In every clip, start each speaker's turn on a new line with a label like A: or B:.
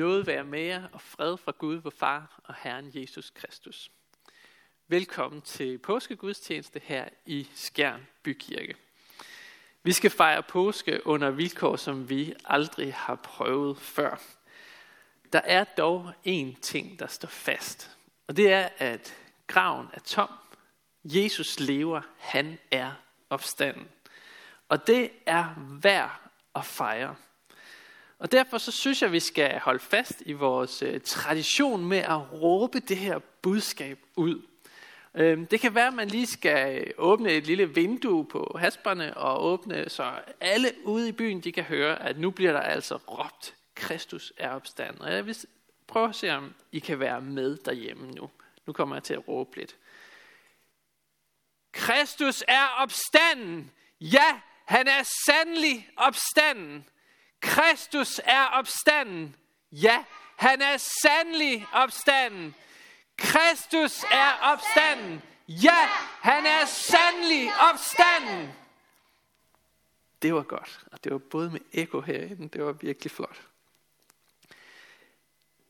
A: Noget være med jer og fred fra Gud, vor Far og Herren Jesus Kristus. Velkommen til påskegudstjeneste her i Skjern Bykirke. Vi skal fejre påske under vilkår, som vi aldrig har prøvet før. Der er dog én ting, der står fast, og det er, at graven er tom. Jesus lever, han er opstanden. Og det er værd at fejre. Og derfor så synes jeg, vi skal holde fast i vores øh, tradition med at råbe det her budskab ud. Øhm, det kan være, at man lige skal øh, åbne et lille vindue på hasperne og åbne, så alle ude i byen de kan høre, at nu bliver der altså råbt, Kristus er opstanden. Og jeg vil prøve at se, om I kan være med derhjemme nu. Nu kommer jeg til at råbe lidt. Kristus er opstanden. Ja, han er sandelig opstanden. Kristus er opstanden. Ja, han er sandelig opstanden. Kristus er opstanden. Ja, han er sandelig opstanden. Det var godt, og det var både med ekko herinde, det var virkelig flot.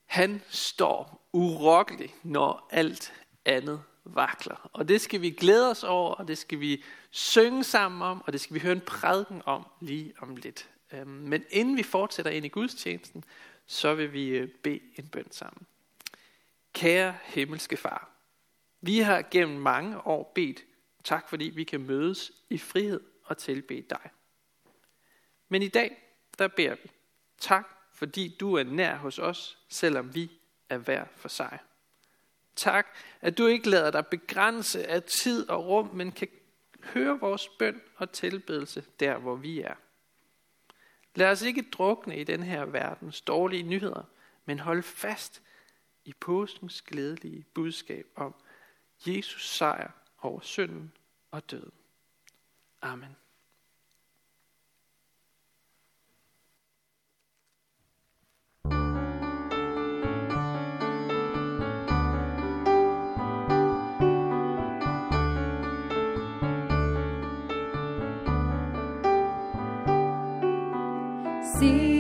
A: Han står urokkelig, når alt andet vakler. Og det skal vi glæde os over, og det skal vi synge sammen om, og det skal vi høre en prædiken om lige om lidt. Øhm, men inden vi fortsætter ind i gudstjenesten, så vil vi øh, bede en bøn sammen. Kære himmelske far, vi har gennem mange år bedt tak, fordi vi kan mødes i frihed og tilbede dig. Men i dag, der beder vi tak, fordi du er nær hos os, selvom vi er hver for sig. Tak, at du ikke lader dig begrænse af tid og rum, men kan høre vores bøn og tilbedelse der, hvor vi er. Lad os ikke drukne i den her verdens dårlige nyheder, men hold fast i påskens glædelige budskab om Jesus sejr over synden og døden. Amen.
B: Se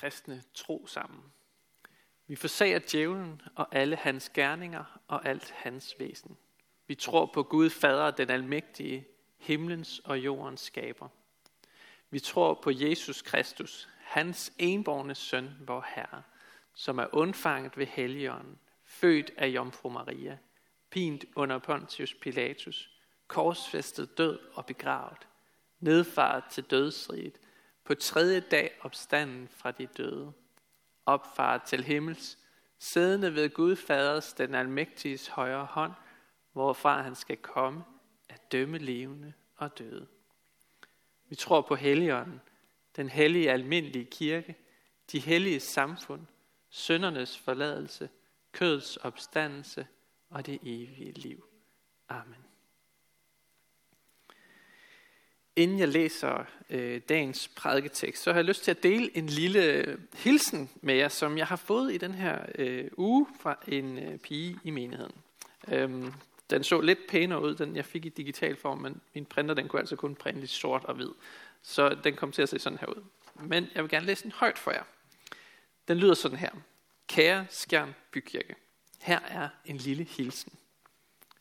A: kristne tro sammen. Vi forsager djævlen og alle hans gerninger og alt hans væsen. Vi tror på Gud Fader, den almægtige, himlens og jordens skaber. Vi tror på Jesus Kristus, hans enborne søn, vor Herre, som er undfanget ved Helligånden, født af Jomfru Maria, pint under Pontius Pilatus, korsfæstet død og begravet, nedfaret til dødsriget, på tredje dag opstanden fra de døde, opfaret til himmels, siddende ved Gud Faders, den almægtiges højre hånd, hvorfra han skal komme at dømme levende og døde. Vi tror på Helligånden, den hellige almindelige kirke, de hellige samfund, søndernes forladelse, kødets opstandelse og det evige liv. Amen. Inden jeg læser øh, dagens prædiketekst, så har jeg lyst til at dele en lille øh, hilsen med jer, som jeg har fået i den her øh, uge fra en øh, pige i menigheden. Øhm, den så lidt pænere ud, den jeg fik i digital form, men min printer den kunne altså kun printe lidt sort og hvid. Så den kom til at se sådan her ud. Men jeg vil gerne læse den højt for jer. Den lyder sådan her. Kære Skjern Bykirke, her er en lille hilsen.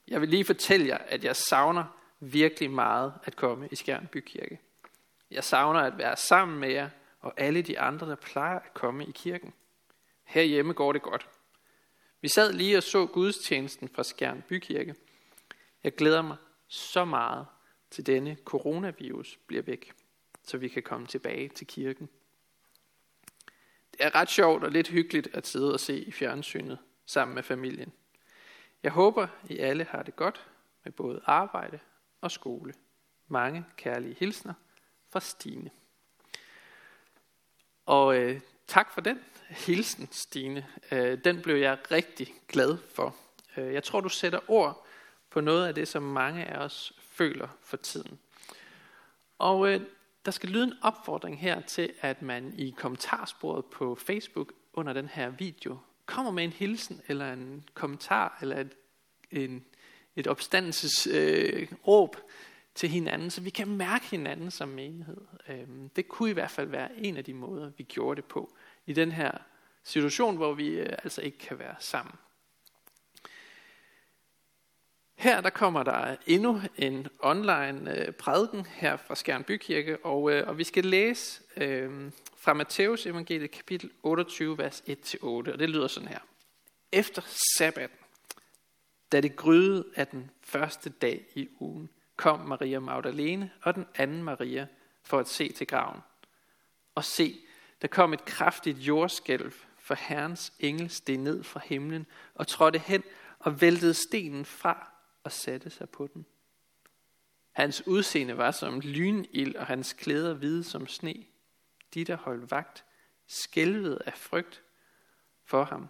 A: Jeg vil lige fortælle jer, at jeg savner virkelig meget at komme i Skjern Bykirke. Jeg savner at være sammen med jer og alle de andre, der plejer at komme i kirken. Herhjemme går det godt. Vi sad lige og så gudstjenesten fra Skjern Bykirke. Jeg glæder mig så meget til denne coronavirus bliver væk, så vi kan komme tilbage til kirken. Det er ret sjovt og lidt hyggeligt at sidde og se i fjernsynet sammen med familien. Jeg håber, I alle har det godt med både arbejde og skole. Mange kærlige hilsner fra Stine. Og øh, tak for den hilsen, Stine. Øh, den blev jeg rigtig glad for. Øh, jeg tror, du sætter ord på noget af det, som mange af os føler for tiden. Og øh, der skal lyde en opfordring her til, at man i kommentarsporet på Facebook under den her video kommer med en hilsen, eller en kommentar, eller et, en, et opstandelsesråb øh, til hinanden, så vi kan mærke hinanden som menighed. Øh, det kunne i hvert fald være en af de måder, vi gjorde det på i den her situation, hvor vi øh, altså ikke kan være sammen. Her der kommer der endnu en online øh, prædiken her fra Skjern Bykirke, og, øh, og vi skal læse øh, fra Matteus evangeliet kapitel 28, vers 1-8, og det lyder sådan her. Efter sabbaten, da det gryede af den første dag i ugen, kom Maria Magdalene og den anden Maria for at se til graven. Og se, der kom et kraftigt jordskælv, for Herrens engel steg ned fra himlen og trådte hen og væltede stenen fra og satte sig på den. Hans udseende var som lynild, og hans klæder hvide som sne. De, der holdt vagt, skælvede af frygt for ham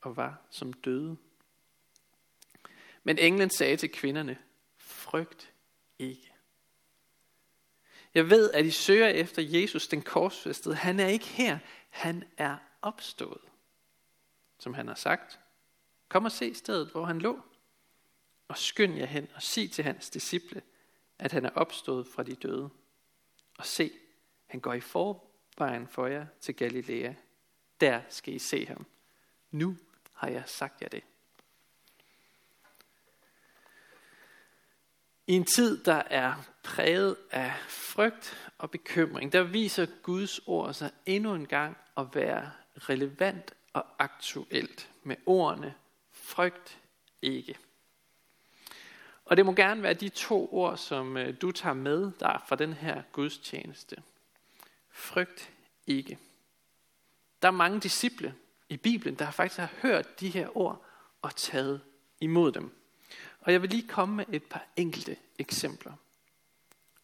A: og var som døde. Men englen sagde til kvinderne, frygt ikke. Jeg ved, at I søger efter Jesus, den korsfæstede. Han er ikke her. Han er opstået. Som han har sagt. Kom og se stedet, hvor han lå. Og skynd jer hen og sig til hans disciple, at han er opstået fra de døde. Og se, han går i forvejen for jer til Galilea. Der skal I se ham. Nu har jeg sagt jer det. I en tid, der er præget af frygt og bekymring, der viser Guds ord sig endnu en gang at være relevant og aktuelt med ordene frygt ikke. Og det må gerne være de to ord, som øh, du tager med der fra den her gudstjeneste. Frygt ikke. Der er mange disciple i Bibelen, der faktisk har hørt de her ord og taget imod dem. Og jeg vil lige komme med et par enkelte eksempler.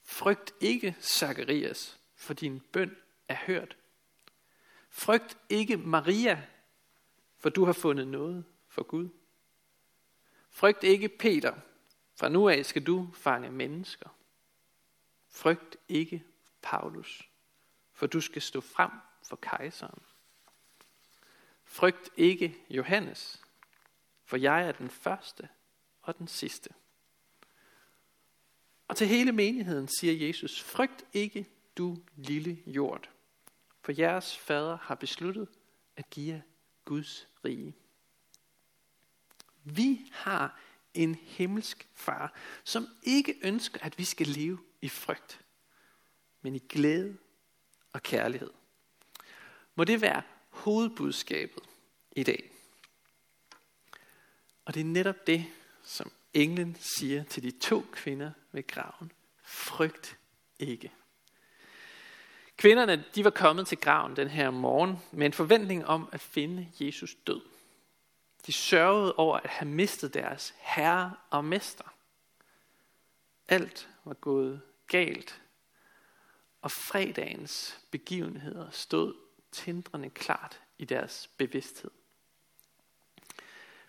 A: Frygt ikke, Zacharias, for din bøn er hørt. Frygt ikke, Maria, for du har fundet noget for Gud. Frygt ikke, Peter, fra nu af skal du fange mennesker. Frygt ikke, Paulus, for du skal stå frem for kejseren. Frygt ikke, Johannes, for jeg er den første og den sidste. Og til hele menigheden siger Jesus, frygt ikke du lille jord, for jeres fader har besluttet at give jer Guds rige. Vi har en himmelsk far, som ikke ønsker, at vi skal leve i frygt, men i glæde og kærlighed. Må det være hovedbudskabet i dag. Og det er netop det, som englen siger til de to kvinder ved graven. Frygt ikke. Kvinderne de var kommet til graven den her morgen med en forventning om at finde Jesus død. De sørgede over at have mistet deres herre og mester. Alt var gået galt, og fredagens begivenheder stod tindrende klart i deres bevidsthed.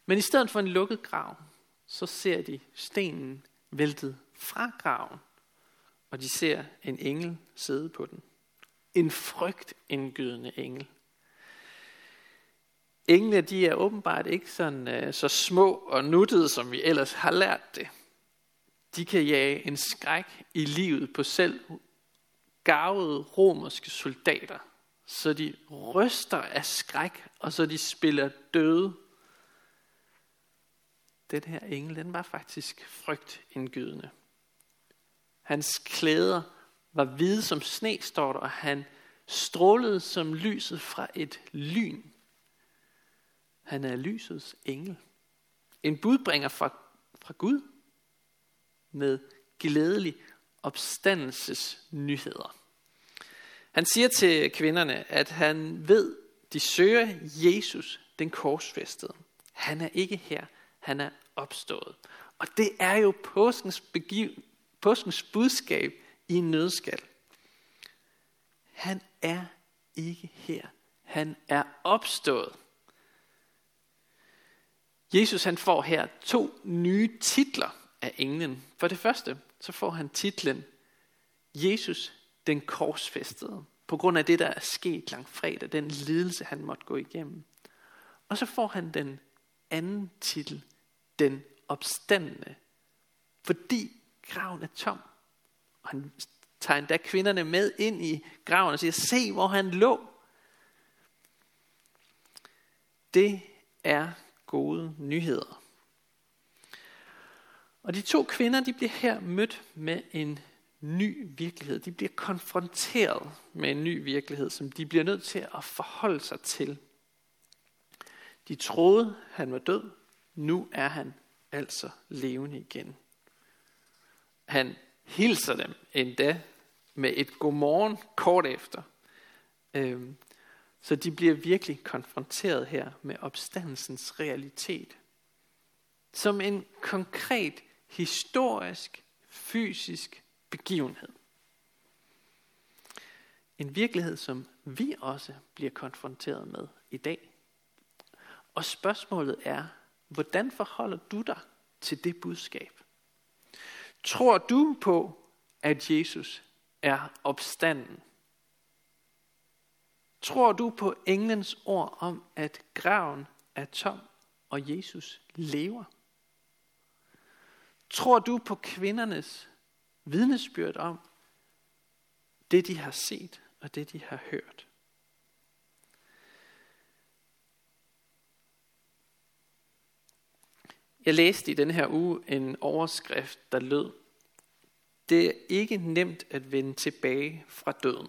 A: Men i stedet for en lukket grav, så ser de stenen væltet fra graven og de ser en engel sidde på den. En frygtindgydende engel. Englene, de er åbenbart ikke sådan, øh, så små og nuttede, som vi ellers har lært det. De kan jage en skræk i livet på selv gavede romerske soldater, så de ryster af skræk, og så de spiller døde. Den her engel, den var faktisk frygtindgydende. Hans klæder var hvide som sne, står der, og han strålede som lyset fra et lyn. Han er lysets engel. En budbringer fra, fra Gud med glædelig opstandelses nyheder. Han siger til kvinderne, at han ved, de søger Jesus, den korsfæstede. Han er ikke her, han er opstået. Og det er jo påskens, begiv, påskens budskab i en nødskal. Han er ikke her, han er opstået. Jesus han får her to nye titler af englen. For det første, så får han titlen Jesus den korsfæstede. På grund af det, der er sket lang fredag, den lidelse, han måtte gå igennem. Og så får han den anden titel, den opstandende. Fordi graven er tom. Og han tager endda kvinderne med ind i graven og siger, se hvor han lå. Det er gode nyheder. Og de to kvinder, de bliver her mødt med en ny virkelighed. De bliver konfronteret med en ny virkelighed, som de bliver nødt til at forholde sig til. De troede, han var død. Nu er han altså levende igen. Han hilser dem endda med et godmorgen kort efter. Øhm, så de bliver virkelig konfronteret her med opstandelsens realitet. Som en konkret, historisk, fysisk begivenhed. En virkelighed, som vi også bliver konfronteret med i dag. Og spørgsmålet er, hvordan forholder du dig til det budskab? Tror du på, at Jesus er opstanden? Tror du på englens ord om, at graven er tom, og Jesus lever? Tror du på kvindernes vidnesbyrd om det, de har set og det, de har hørt? Jeg læste i denne her uge en overskrift, der lød, det er ikke nemt at vende tilbage fra døden.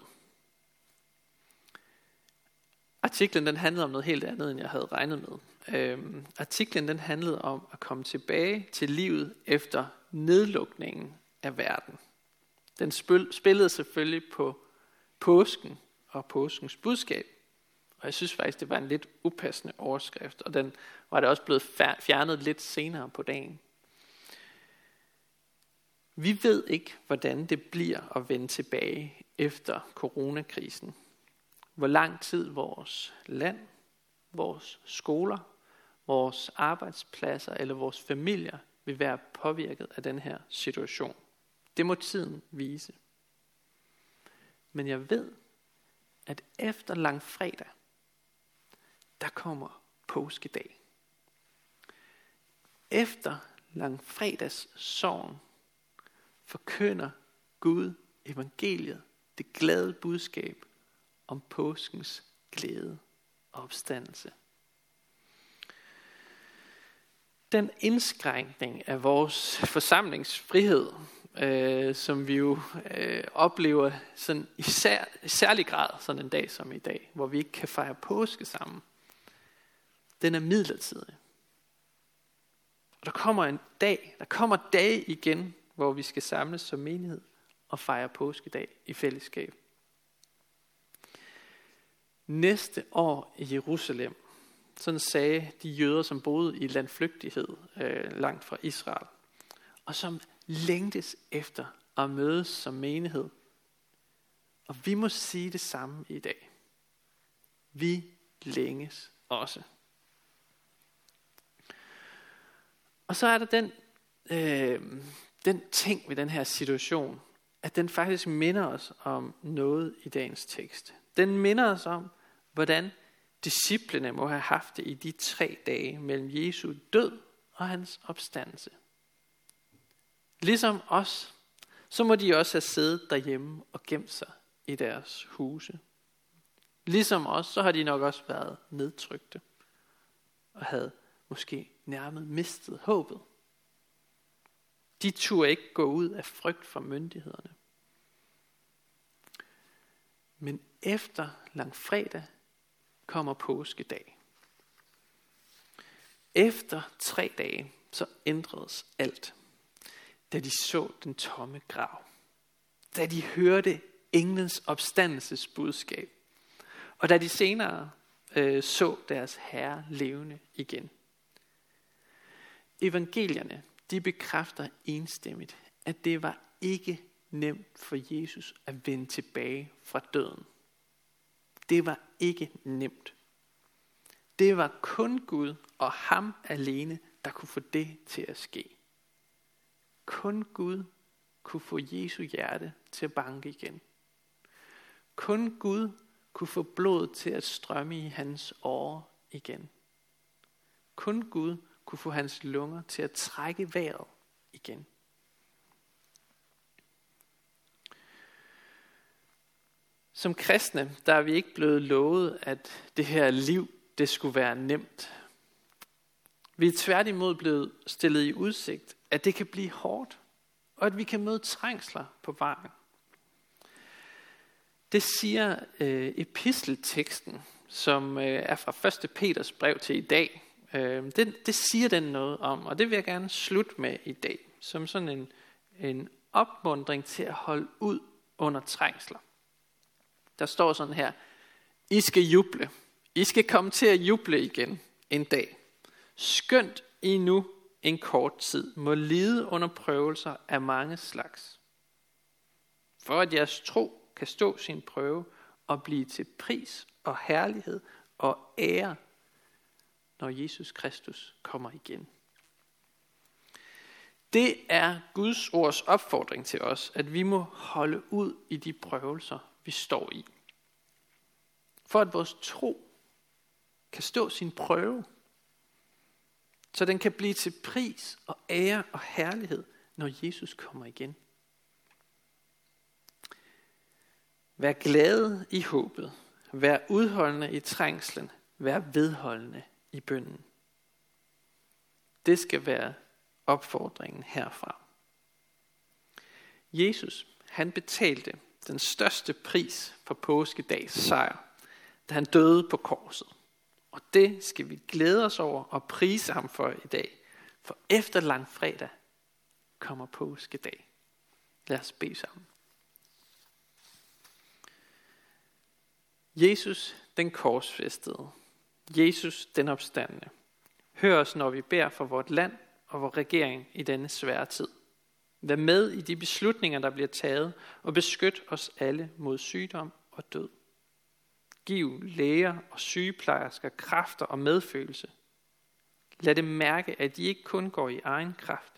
A: Artiklen den handlede om noget helt andet, end jeg havde regnet med. Øhm, artiklen den handlede om at komme tilbage til livet efter nedlukningen af verden. Den spillede selvfølgelig på påsken og påskens budskab. Og jeg synes faktisk, det var en lidt upassende overskrift, og den var det også blevet fjernet lidt senere på dagen. Vi ved ikke, hvordan det bliver at vende tilbage efter coronakrisen. Hvor lang tid vores land, vores skoler, vores arbejdspladser eller vores familier vil være påvirket af den her situation. Det må tiden vise. Men jeg ved, at efter langfredag, der kommer påskedag. Efter langfredags sorgen forkynder Gud evangeliet, det glade budskab om påskens glæde og opstandelse. Den indskrænkning af vores forsamlingsfrihed, øh, som vi jo øh, oplever sådan i, sær, i særlig grad sådan en dag som i dag, hvor vi ikke kan fejre påske sammen, den er midlertidig. Og der kommer en dag, der kommer dage igen, hvor vi skal samles som menighed og fejre påskedag i fællesskab. Næste år i Jerusalem, sådan sagde de jøder, som boede i landflygtighed øh, langt fra Israel, og som længtes efter at mødes som menighed. Og vi må sige det samme i dag. Vi længes også. Og så er der den, øh, den ting ved den her situation, at den faktisk minder os om noget i dagens tekst. Den minder os om, hvordan disciplene må have haft det i de tre dage mellem Jesu død og hans opstandelse. Ligesom os, så må de også have siddet derhjemme og gemt sig i deres huse. Ligesom os, så har de nok også været nedtrykte og havde måske nærmet mistet håbet. De turde ikke gå ud af frygt for myndighederne. Men efter langfredag kommer påskedag. Efter tre dage, så ændredes alt, da de så den tomme grav. Da de hørte englens opstandelsesbudskab. Og da de senere øh, så deres herre levende igen. Evangelierne, de bekræfter enstemmigt, at det var ikke nemt for Jesus at vende tilbage fra døden. Det var ikke nemt. Det var kun Gud og ham alene, der kunne få det til at ske. Kun Gud kunne få Jesu hjerte til at banke igen. Kun Gud kunne få blodet til at strømme i hans åre igen. Kun Gud kunne få hans lunger til at trække vejret igen. Som kristne, der er vi ikke blevet lovet, at det her liv, det skulle være nemt. Vi er tværtimod blevet stillet i udsigt, at det kan blive hårdt, og at vi kan møde trængsler på vejen. Det siger øh, epistelteksten, som øh, er fra 1. Peters brev til i dag. Øh, det, det siger den noget om, og det vil jeg gerne slutte med i dag, som sådan en, en opmundring til at holde ud under trængsler. Der står sådan her, I skal juble. I skal komme til at juble igen en dag. Skønt I nu en kort tid må lide under prøvelser af mange slags. For at jeres tro kan stå sin prøve og blive til pris og herlighed og ære, når Jesus Kristus kommer igen. Det er Guds ords opfordring til os, at vi må holde ud i de prøvelser, vi står i. For at vores tro kan stå sin prøve, så den kan blive til pris og ære og herlighed, når Jesus kommer igen. Vær glade i håbet. Vær udholdende i trængslen. Vær vedholdende i bønden. Det skal være opfordringen herfra. Jesus, han betalte den største pris for påskedags sejr, da han døde på korset. Og det skal vi glæde os over og prise ham for i dag. For efter langfredag kommer påskedag. Lad os bede sammen. Jesus den korsfæstede. Jesus den opstandende. Hør os, når vi beder for vort land og vor regering i denne svære tid. Vær med i de beslutninger, der bliver taget, og beskyt os alle mod sygdom og død. Giv læger og sygeplejersker kræfter og medfølelse. Lad dem mærke, at de ikke kun går i egen kraft,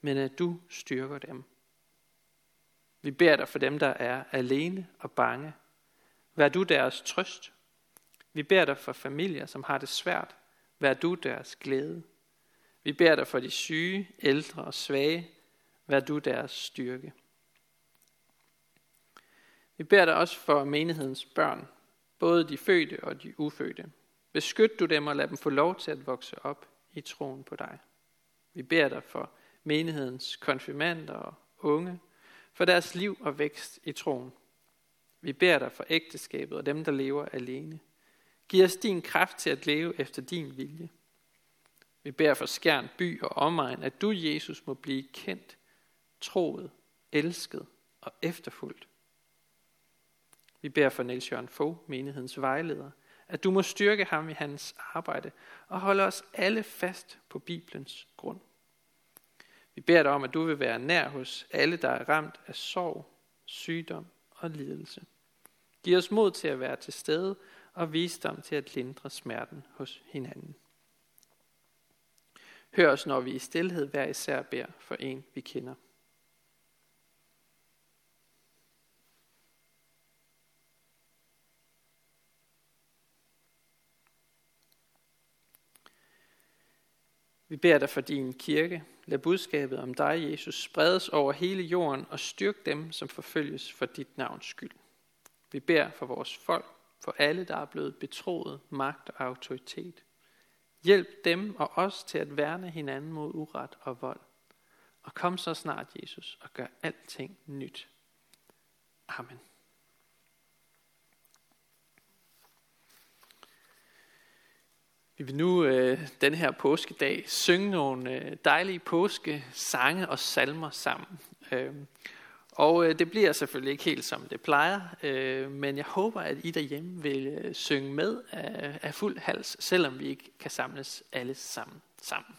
A: men at du styrker dem. Vi beder dig for dem, der er alene og bange, Vær du deres trøst. Vi beder dig for familier, som har det svært. Vær du deres glæde. Vi beder dig for de syge, ældre og svage. Vær du deres styrke. Vi beder dig også for menighedens børn, både de fødte og de ufødte. Beskyt du dem og lad dem få lov til at vokse op i troen på dig. Vi beder dig for menighedens konfirmander og unge, for deres liv og vækst i troen. Vi beder dig for ægteskabet og dem, der lever alene. Giv os din kraft til at leve efter din vilje. Vi beder for skærn, by og omegn, at du, Jesus, må blive kendt, troet, elsket og efterfulgt. Vi beder for Niels Jørgen Fogh, menighedens vejleder, at du må styrke ham i hans arbejde og holde os alle fast på Bibelens grund. Vi beder dig om, at du vil være nær hos alle, der er ramt af sorg, sygdom og lidelse. Giv os mod til at være til stede og visdom til at lindre smerten hos hinanden. Hør os, når vi i stillhed hver især beder for en, vi kender.
C: Vi beder dig for din kirke. Lad budskabet om dig, Jesus, spredes over hele jorden og styrk dem, som forfølges for dit navns skyld. Vi beder for vores folk, for alle, der er blevet betroet magt og autoritet. Hjælp dem og os til at værne hinanden mod uret og vold. Og kom så snart, Jesus, og gør alting nyt. Amen. Vi vil nu øh, den her påskedag synge nogle øh, dejlige påskesange og salmer sammen. Øh, og øh, det bliver selvfølgelig ikke helt som det plejer, øh, men jeg håber, at I derhjemme vil øh, synge med af, af fuld hals, selvom vi ikke kan samles alle sammen sammen.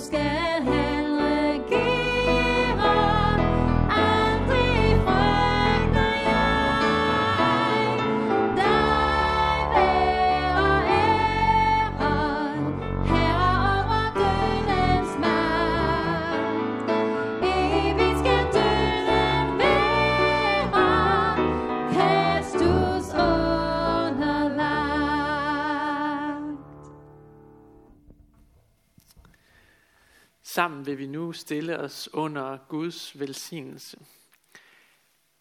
B: scared.
A: Sammen vil vi nu stille os under Guds velsignelse.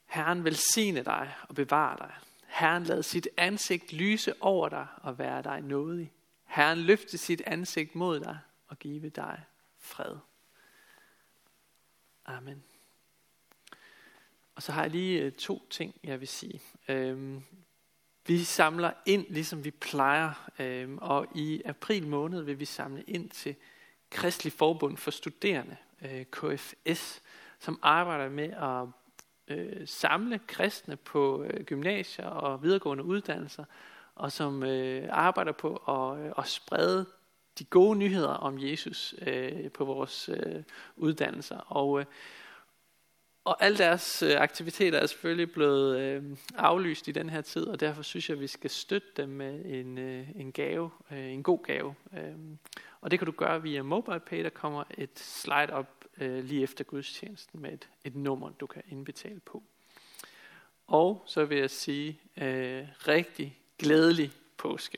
A: Herren velsigne dig og bevare dig. Herren lad sit ansigt lyse over dig og være dig nådig. Herren løfte sit ansigt mod dig og give dig fred. Amen. Og så har jeg lige øh, to ting, jeg vil sige. Øhm, vi samler ind, ligesom vi plejer, øhm, og i april måned vil vi samle ind til Kristelig Forbund for Studerende, øh, KFS, som arbejder med at øh, samle kristne på øh, gymnasier og videregående uddannelser, og som øh, arbejder på at, øh, at sprede de gode nyheder om Jesus øh, på vores øh, uddannelser. Og, øh, og alle deres øh, aktiviteter er selvfølgelig blevet øh, aflyst i den her tid, og derfor synes jeg, at vi skal støtte dem med en, øh, en gave, øh, en god gave. Øh, og det kan du gøre via MobilePay, der kommer et slide op øh, lige efter gudstjenesten med et, et nummer, du kan indbetale på. Og så vil jeg sige øh, rigtig glædelig påske.